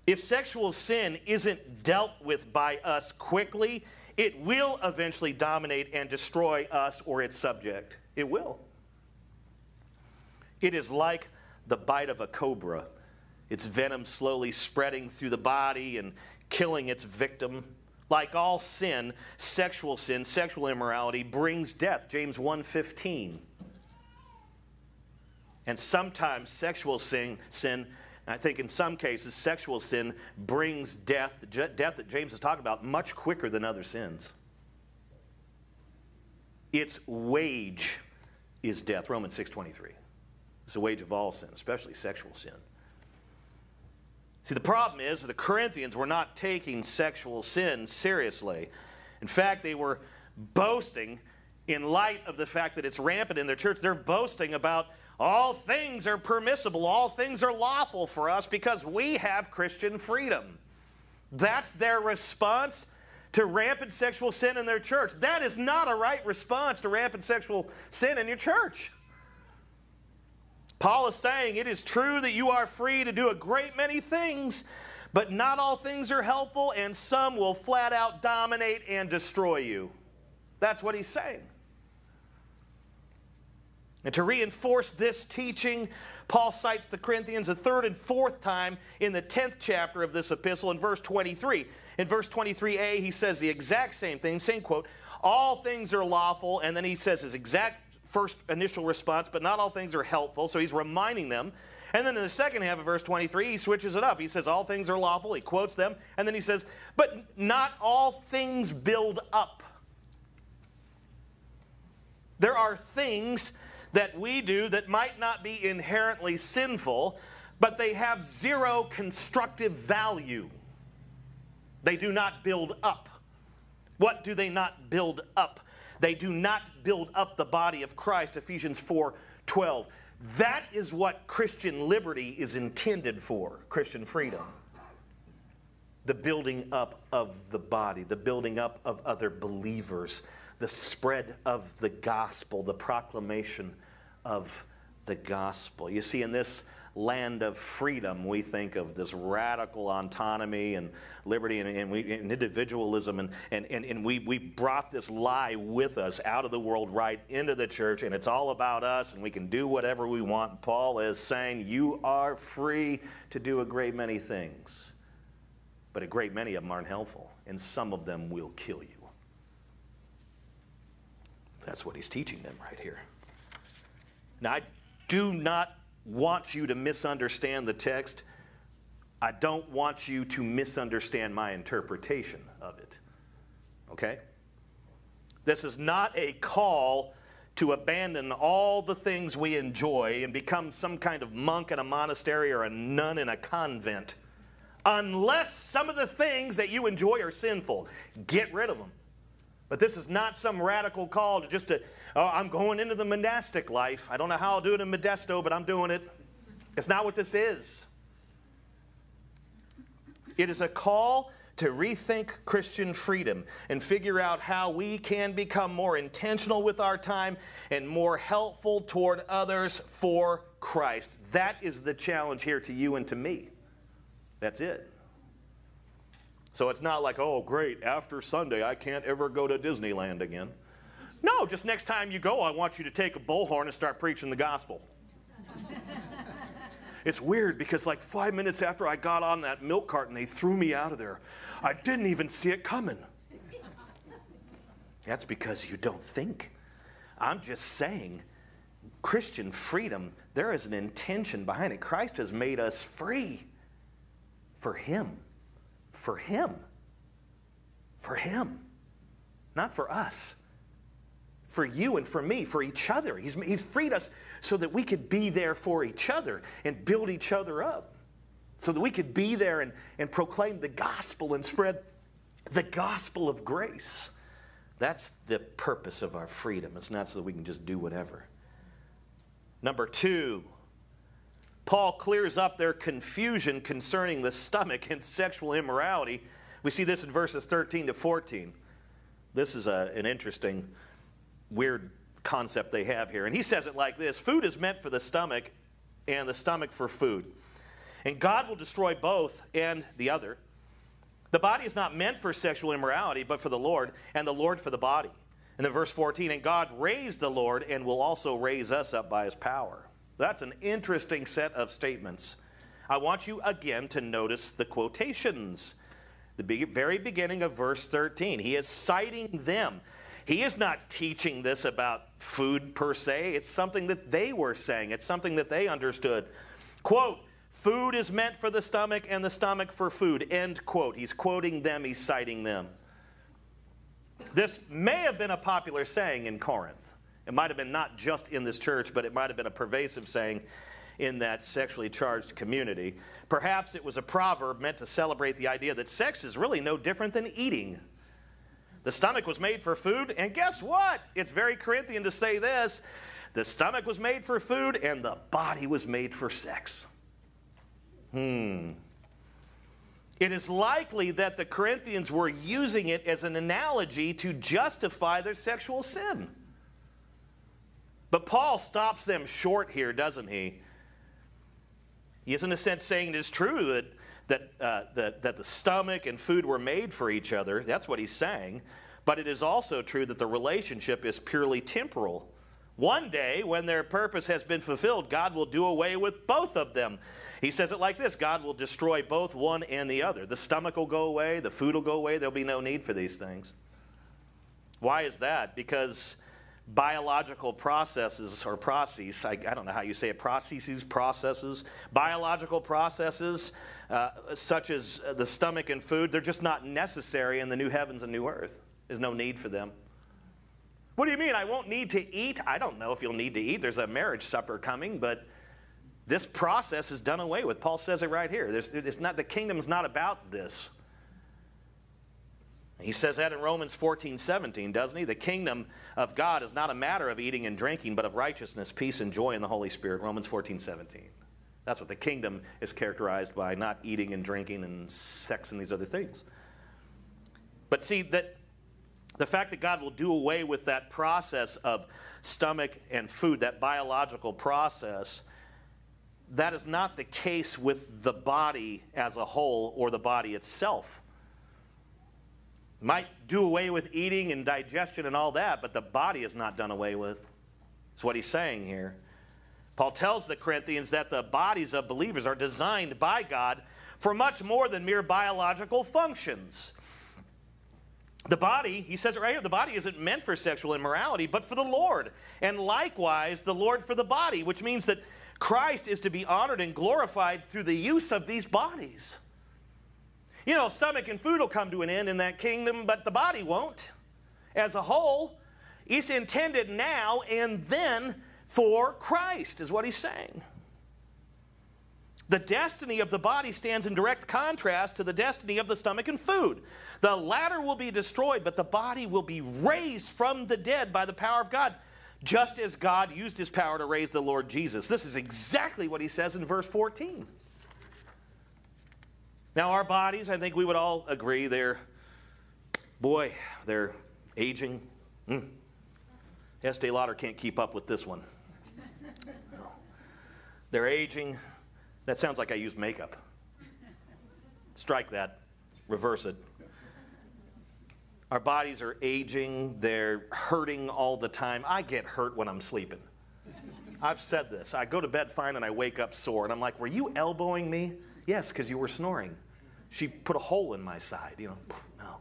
If sexual sin isn't dealt with by us quickly, it will eventually dominate and destroy us or its subject. It will. It is like the bite of a cobra, its venom slowly spreading through the body and killing its victim. Like all sin, sexual sin, sexual immorality brings death. James 1:15. And sometimes sexual sin, sin, I think in some cases sexual sin brings death, death that James is talking about much quicker than other sins. Its wage is death. Romans 6:23. It's the wage of all sin, especially sexual sin. See, the problem is the Corinthians were not taking sexual sin seriously. In fact, they were boasting, in light of the fact that it's rampant in their church, they're boasting about all things are permissible, all things are lawful for us because we have Christian freedom. That's their response to rampant sexual sin in their church. That is not a right response to rampant sexual sin in your church. Paul is saying it is true that you are free to do a great many things, but not all things are helpful, and some will flat out dominate and destroy you. That's what he's saying. And to reinforce this teaching, Paul cites the Corinthians a third and fourth time in the 10th chapter of this epistle in verse 23. In verse 23a, he says the exact same thing, same quote, all things are lawful, and then he says his exact first initial response, but not all things are helpful. So he's reminding them. And then in the second half of verse 23, he switches it up. He says, All things are lawful. He quotes them. And then he says, But not all things build up. There are things that we do that might not be inherently sinful, but they have zero constructive value. They do not build up. What do they not build up? They do not build up the body of Christ, Ephesians 4 12. That is what Christian liberty is intended for, Christian freedom. The building up of the body, the building up of other believers, the spread of the gospel, the proclamation of the gospel. You see, in this land of freedom, we think of this radical autonomy and liberty and, and, we, and individualism. And, and, and, and we, we brought this lie with us out of the world right into the church, and it's all about us, and we can do whatever we want. Paul is saying, You are free to do a great many things, but a great many of them aren't helpful, and some of them will kill you. That's what he's teaching them right here. Now, I do not want you to misunderstand the text. I don't want you to misunderstand my interpretation of it. Okay? This is not a call to abandon all the things we enjoy and become some kind of monk in a monastery or a nun in a convent. Unless some of the things that you enjoy are sinful, get rid of them. But this is not some radical call to just to oh, I'm going into the monastic life. I don't know how I'll do it in Modesto, but I'm doing it. It's not what this is. It is a call to rethink Christian freedom and figure out how we can become more intentional with our time and more helpful toward others for Christ. That is the challenge here to you and to me. That's it. So it's not like, oh, great, after Sunday, I can't ever go to Disneyland again. No, just next time you go, I want you to take a bullhorn and start preaching the gospel. it's weird because, like, five minutes after I got on that milk carton, they threw me out of there. I didn't even see it coming. That's because you don't think. I'm just saying, Christian freedom, there is an intention behind it. Christ has made us free for Him. For Him. For Him. Not for us. For you and for me, for each other. He's, he's freed us so that we could be there for each other and build each other up. So that we could be there and, and proclaim the gospel and spread the gospel of grace. That's the purpose of our freedom. It's not so that we can just do whatever. Number two, Paul clears up their confusion concerning the stomach and sexual immorality. We see this in verses 13 to 14. This is a, an interesting, weird concept they have here. And he says it like this Food is meant for the stomach, and the stomach for food. And God will destroy both and the other. The body is not meant for sexual immorality, but for the Lord, and the Lord for the body. And then verse 14, and God raised the Lord and will also raise us up by his power. That's an interesting set of statements. I want you again to notice the quotations. The very beginning of verse 13, he is citing them. He is not teaching this about food per se. It's something that they were saying, it's something that they understood. Quote, Food is meant for the stomach and the stomach for food. End quote. He's quoting them, he's citing them. This may have been a popular saying in Corinth. It might have been not just in this church, but it might have been a pervasive saying in that sexually charged community. Perhaps it was a proverb meant to celebrate the idea that sex is really no different than eating. The stomach was made for food, and guess what? It's very Corinthian to say this. The stomach was made for food, and the body was made for sex. Hmm. It is likely that the Corinthians were using it as an analogy to justify their sexual sin. But Paul stops them short here, doesn't he? He is, in a sense, saying it is true that, that, uh, that, that the stomach and food were made for each other. That's what he's saying. But it is also true that the relationship is purely temporal. One day, when their purpose has been fulfilled, God will do away with both of them. He says it like this God will destroy both one and the other. The stomach will go away, the food will go away, there'll be no need for these things. Why is that? Because biological processes or processes, I, I, don't know how you say it, processes, processes, biological processes uh, such as the stomach and food, they're just not necessary in the new heavens and new earth. There's no need for them. What do you mean? I won't need to eat? I don't know if you'll need to eat. There's a marriage supper coming, but this process is done away with. Paul says it right here. There's, it's not, the kingdom's not about this. He says that in Romans 14, 17, doesn't he? The kingdom of God is not a matter of eating and drinking, but of righteousness, peace, and joy in the Holy Spirit. Romans 14, 17. That's what the kingdom is characterized by, not eating and drinking and sex and these other things. But see, that the fact that God will do away with that process of stomach and food, that biological process, that is not the case with the body as a whole or the body itself. Might do away with eating and digestion and all that, but the body is not done away with. That's what he's saying here. Paul tells the Corinthians that the bodies of believers are designed by God for much more than mere biological functions. The body, he says it right here, the body isn't meant for sexual immorality, but for the Lord. And likewise, the Lord for the body, which means that Christ is to be honored and glorified through the use of these bodies. You know, stomach and food will come to an end in that kingdom, but the body won't. As a whole, it's intended now and then for Christ, is what he's saying. The destiny of the body stands in direct contrast to the destiny of the stomach and food. The latter will be destroyed, but the body will be raised from the dead by the power of God, just as God used his power to raise the Lord Jesus. This is exactly what he says in verse 14. Now, our bodies, I think we would all agree, they're, boy, they're aging. Mm. Estee Lauder can't keep up with this one. No. They're aging, that sounds like I use makeup. Strike that. reverse it. Our bodies are aging, they're hurting all the time. I get hurt when I'm sleeping. I've said this. I go to bed fine and I wake up sore. And I'm like, Were you elbowing me? Yes, because you were snoring. She put a hole in my side, you know. No.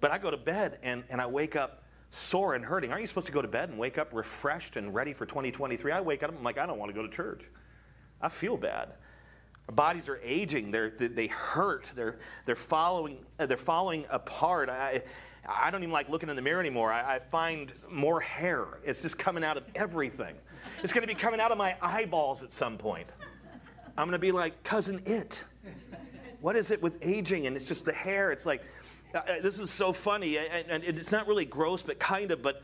But I go to bed and, and I wake up sore and hurting. Aren't you supposed to go to bed and wake up refreshed and ready for 2023? I wake up, I'm like, I don't want to go to church. I feel bad. Our bodies are aging. They're, they hurt. They're, they're, following, uh, they're falling apart. I, I don't even like looking in the mirror anymore. I, I find more hair. It's just coming out of everything. It's going to be coming out of my eyeballs at some point. I'm going to be like Cousin It. What is it with aging? And it's just the hair. It's like, uh, uh this is so funny. And it's not really gross, but kind of. But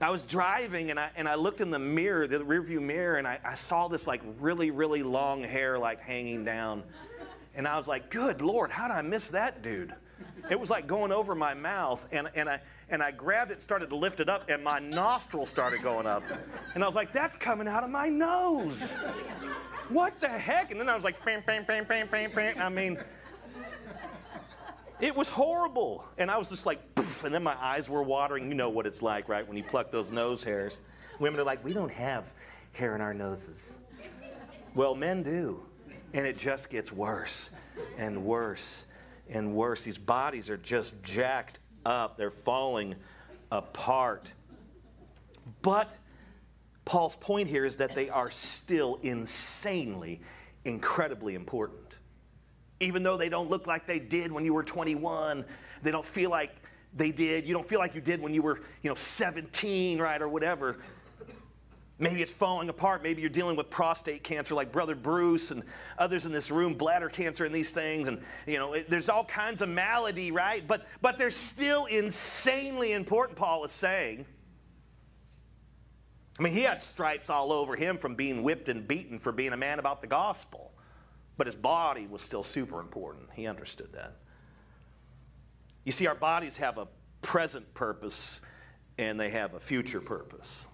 I was driving and I, and I looked in the mirror, the rearview mirror, and I, I saw this like really, really long hair like hanging down. And I was like, good Lord, how did I miss that dude? It was like going over my mouth, and, and, I, and I grabbed it, started to lift it up, and my nostrils started going up. And I was like, that's coming out of my nose. What the heck? And then I was like, bam, bam, bam, bam, bam, bam. I mean, it was horrible. And I was just like, Poof, and then my eyes were watering. You know what it's like, right? When you pluck those nose hairs. Women are like, we don't have hair in our noses. Well, men do. And it just gets worse and worse and worse. These bodies are just jacked up, they're falling apart. But Paul's point here is that they are still insanely, incredibly important even though they don't look like they did when you were 21, they don't feel like they did. You don't feel like you did when you were, you know, 17, right, or whatever. Maybe it's falling apart. Maybe you're dealing with prostate cancer like Brother Bruce and others in this room, bladder cancer and these things. And, you know, it, there's all kinds of malady, right? But, but they're still insanely important, Paul is saying. I mean, he had stripes all over him from being whipped and beaten for being a man about the gospel. But his body was still super important. He understood that. You see, our bodies have a present purpose and they have a future purpose.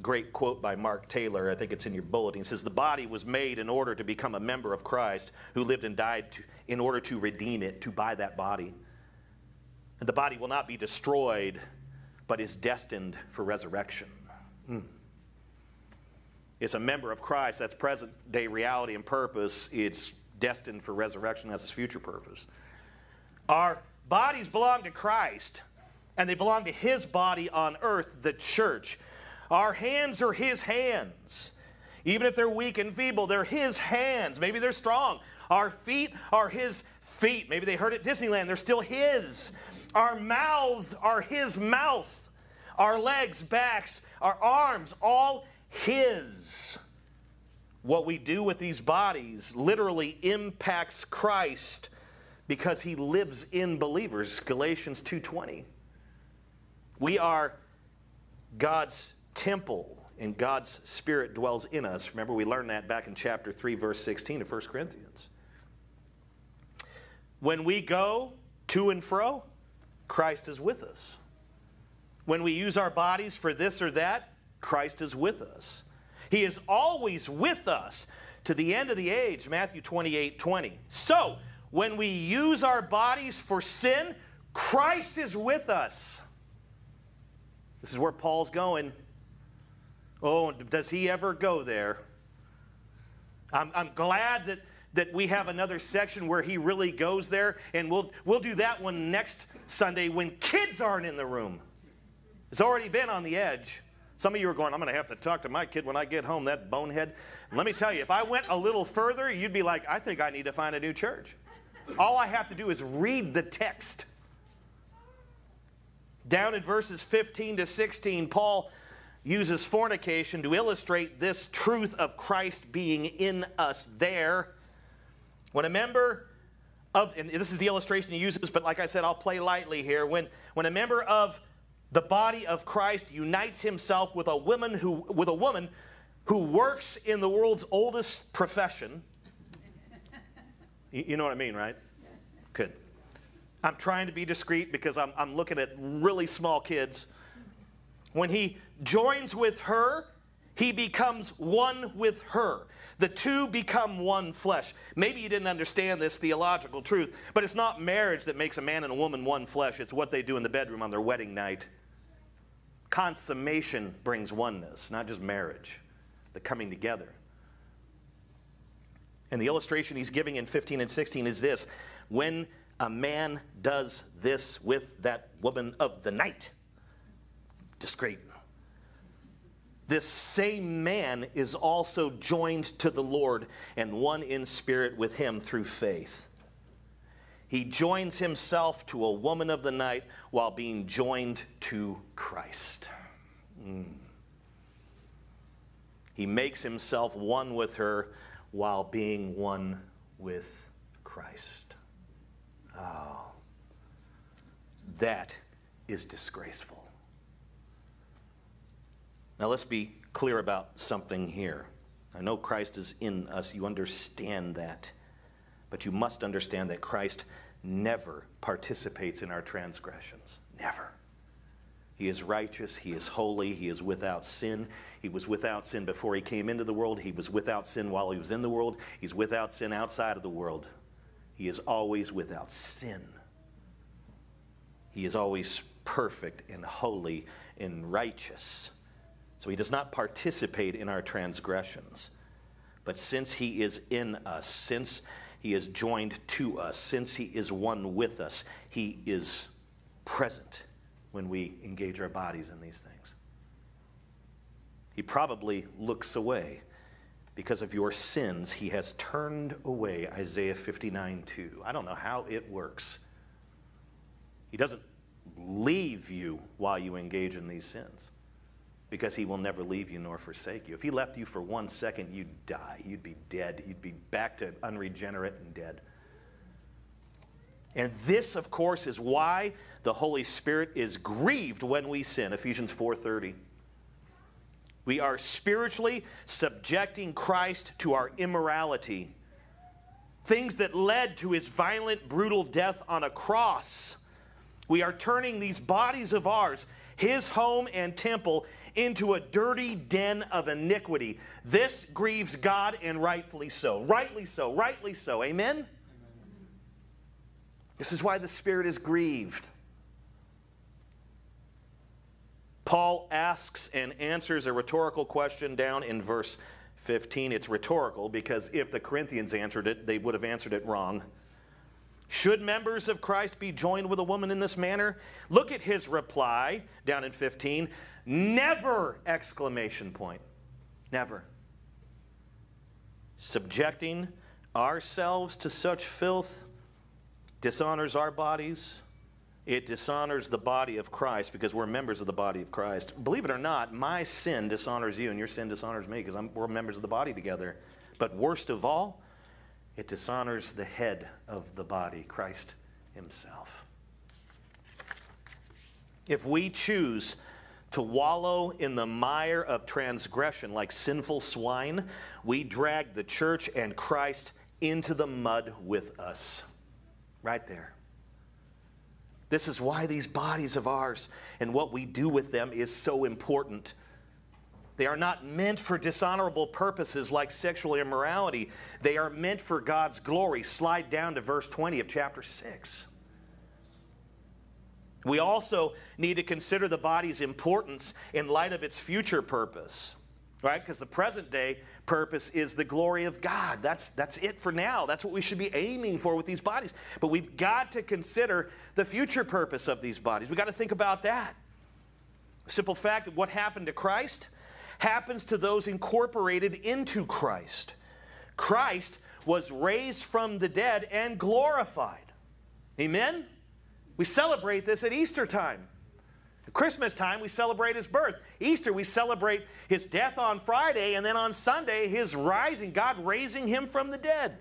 Great quote by Mark Taylor, I think it's in your bulletin. He says, The body was made in order to become a member of Christ who lived and died to, in order to redeem it, to buy that body. And the body will not be destroyed, but is destined for resurrection. Hmm is a member of Christ, that's present day reality and purpose. It's destined for resurrection, that's its future purpose. Our bodies belong to Christ, and they belong to his body on earth, the church. Our hands are his hands. Even if they're weak and feeble, they're his hands. Maybe they're strong. Our feet are his feet. Maybe they hurt at Disneyland, they're still his. Our mouths are his mouth. Our legs, backs, our arms, all his. What we do with these bodies literally impacts Christ because he lives in believers. Galatians 2:20. We are God's temple and God's spirit dwells in us. Remember we learned that back in chapter 3 verse 16 of 1 Corinthians. When we go to and fro, Christ is with us. When we use our bodies for this or that, Christ is with us. He is always with us to the end of the age, Matthew 28 20. So, when we use our bodies for sin, Christ is with us. This is where Paul's going. Oh, does he ever go there? I'm, I'm glad that, that we have another section where he really goes there, and we'll, we'll do that one next Sunday when kids aren't in the room. It's already been on the edge. Some of you are going, I'm going to have to talk to my kid when I get home, that bonehead. Let me tell you, if I went a little further, you'd be like, I think I need to find a new church. All I have to do is read the text. Down in verses 15 to 16, Paul uses fornication to illustrate this truth of Christ being in us there. When a member of, and this is the illustration he uses, but like I said, I'll play lightly here. When, when a member of the body of Christ unites himself with a woman who, with a woman who works in the world's oldest profession. You know what I mean, right? Yes. Good. I'm trying to be discreet because I'm, I'm looking at really small kids. When he joins with her, He becomes one with her. The two become one flesh. Maybe you didn't understand this theological truth, but it's not marriage that makes a man and a woman one flesh. It's what they do in the bedroom on their wedding night. Consummation brings oneness, not just marriage, the coming together. And the illustration he's giving in 15 and 16 is this when a man does this with that woman of the night, discreet. This same man is also joined to the Lord and one in spirit with him through faith. He joins himself to a woman of the night while being joined to Christ. Mm. He makes himself one with her while being one with Christ. Oh, that is disgraceful. Now let's be clear about something here. I know Christ is in us, you understand that. But you must understand that Christ never participates in our transgressions. Never. He is righteous, He is holy, He is without sin. He was without sin before He came into the world, He was without sin while He was in the world, He's without sin outside of the world. He is always without sin. He is always perfect and holy and righteous. So He does not participate in our transgressions. But since He is in us, since He is joined to us, since He is one with us, He is present when we engage our bodies in these things. He probably looks away because of your sins. He has turned away, Isaiah 59 2. I don't know how it works. He doesn't leave you while you engage in these sins because he will never leave you nor forsake you. If he left you for one second, you'd die. You'd be dead. You'd be back to unregenerate and dead. And this, of course, is why the Holy Spirit is grieved when we sin. Ephesians 4:30. We are spiritually subjecting Christ to our immorality. Things that led to his violent, brutal death on a cross. We are turning these bodies of ours, his home and temple, into a dirty den of iniquity. This grieves God, and rightfully so. Rightly so, rightly so. Amen? This is why the Spirit is grieved. Paul asks and answers a rhetorical question down in verse 15. It's rhetorical because if the Corinthians answered it, they would have answered it wrong. Should members of Christ be joined with a woman in this manner? Look at his reply down in 15. Never! Exclamation point. Never. Subjecting ourselves to such filth dishonors our bodies. It dishonors the body of Christ because we're members of the body of Christ. Believe it or not, my sin dishonors you and your sin dishonors me because we're members of the body together. But worst of all, it dishonors the head of the body, Christ Himself. If we choose to wallow in the mire of transgression like sinful swine, we drag the church and Christ into the mud with us. Right there. This is why these bodies of ours and what we do with them is so important. They are not meant for dishonorable purposes like sexual immorality. They are meant for God's glory. Slide down to verse 20 of chapter 6. We also need to consider the body's importance in light of its future purpose, right? Because the present day purpose is the glory of God. That's, that's it for now. That's what we should be aiming for with these bodies. But we've got to consider the future purpose of these bodies. We've got to think about that. Simple fact that what happened to Christ happens to those incorporated into Christ. Christ was raised from the dead and glorified. Amen? We celebrate this at Easter time. Christmas time, we celebrate his birth. Easter, we celebrate his death on Friday, and then on Sunday, his rising, God raising him from the dead.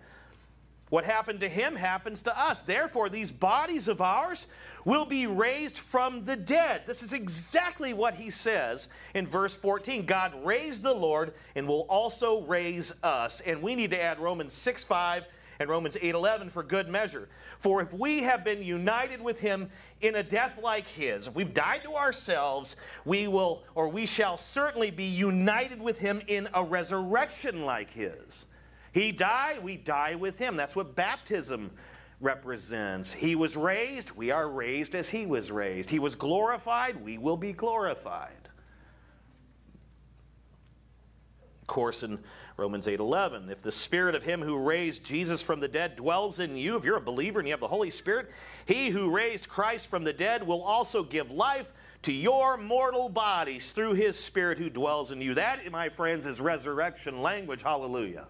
What happened to him happens to us. Therefore, these bodies of ours will be raised from the dead. This is exactly what he says in verse 14. God raised the Lord and will also raise us. And we need to add Romans 6 5 and Romans 8:11 for good measure. For if we have been united with him in a death like his, if we've died to ourselves, we will or we shall certainly be united with him in a resurrection like his. He died, we die with him. That's what baptism represents. He was raised, we are raised as he was raised. He was glorified, we will be glorified. Of course, in Romans 8:11, if the spirit of him who raised Jesus from the dead dwells in you, if you're a believer and you have the Holy Spirit, he who raised Christ from the dead will also give life to your mortal bodies through his spirit who dwells in you. That, my friends, is resurrection language. Hallelujah.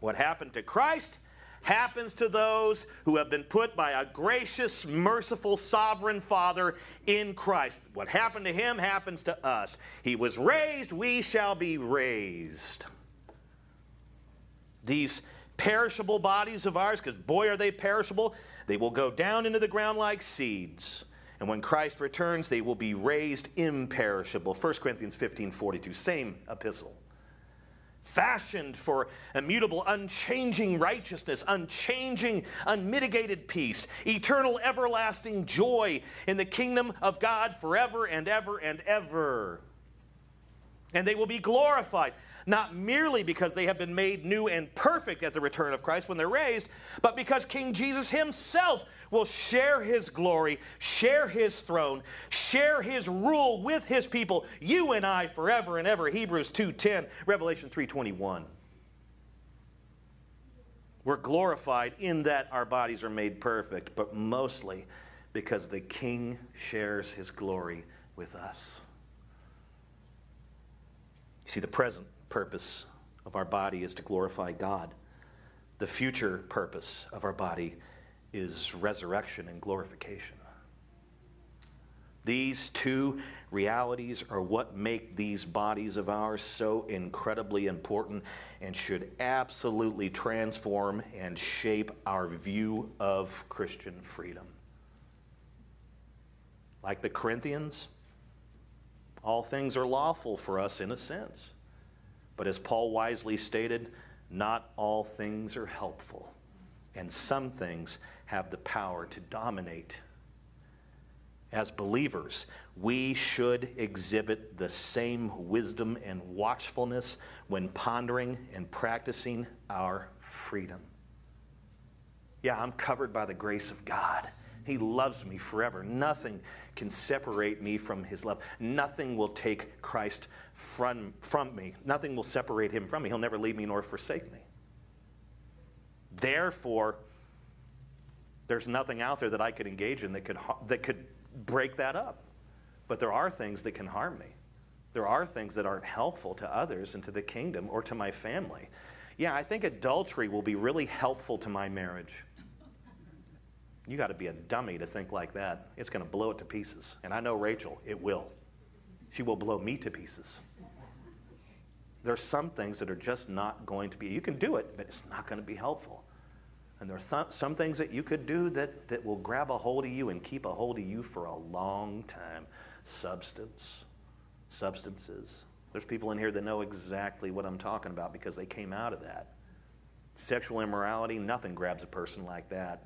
What happened to Christ happens to those who have been put by a gracious, merciful, sovereign Father in Christ. What happened to him happens to us. He was raised, we shall be raised. These perishable bodies of ours, because boy, are they perishable, they will go down into the ground like seeds. And when Christ returns, they will be raised imperishable. 1 Corinthians 15 42, same epistle fashioned for immutable, unchanging righteousness, unchanging, unmitigated peace, eternal, everlasting joy in the kingdom of God forever and ever and ever. And they will be glorified not merely because they have been made new and perfect at the return of Christ when they're raised, but because King Jesus himself will share his glory, share his throne, share his rule with his people, you and I forever and ever. Hebrews 2:10, Revelation 3:21. We're glorified in that our bodies are made perfect, but mostly because the king shares his glory with us. You see, the present purpose of our body is to glorify God. The future purpose of our body is resurrection and glorification. These two realities are what make these bodies of ours so incredibly important and should absolutely transform and shape our view of Christian freedom. Like the Corinthians, all things are lawful for us in a sense. But as Paul wisely stated, not all things are helpful, and some things have the power to dominate. As believers, we should exhibit the same wisdom and watchfulness when pondering and practicing our freedom. Yeah, I'm covered by the grace of God. He loves me forever. Nothing can separate me from his love. Nothing will take Christ from, from me. Nothing will separate him from me. He'll never leave me nor forsake me. Therefore, there's nothing out there that I could engage in that could, that could break that up. But there are things that can harm me. There are things that aren't helpful to others and to the kingdom or to my family. Yeah, I think adultery will be really helpful to my marriage. You got to be a dummy to think like that. It's going to blow it to pieces. And I know Rachel, it will. She will blow me to pieces. There are some things that are just not going to be, you can do it, but it's not going to be helpful. And there are th- some things that you could do that, that will grab a hold of you and keep a hold of you for a long time. Substance, substances. There's people in here that know exactly what I'm talking about because they came out of that. Sexual immorality, nothing grabs a person like that.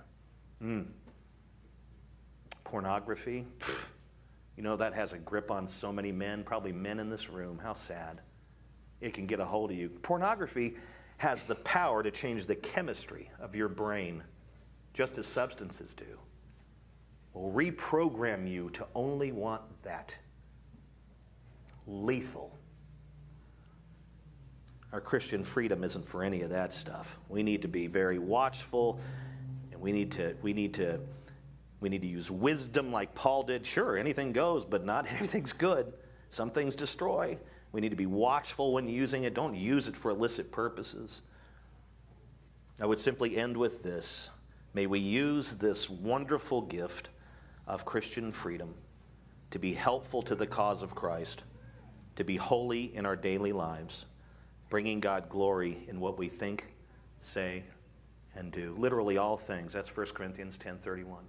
Mm. Pornography, you know, that has a grip on so many men, probably men in this room. How sad. It can get a hold of you. Pornography has the power to change the chemistry of your brain, just as substances do. Will reprogram you to only want that. Lethal. Our Christian freedom isn't for any of that stuff. We need to be very watchful and we need to, we need to, we need to use wisdom like Paul did. Sure, anything goes, but not everything's good. Some things destroy. We need to be watchful when using it. Don't use it for illicit purposes. I would simply end with this. May we use this wonderful gift of Christian freedom to be helpful to the cause of Christ, to be holy in our daily lives, bringing God glory in what we think, say, and do. Literally all things. That's 1 Corinthians 10:31.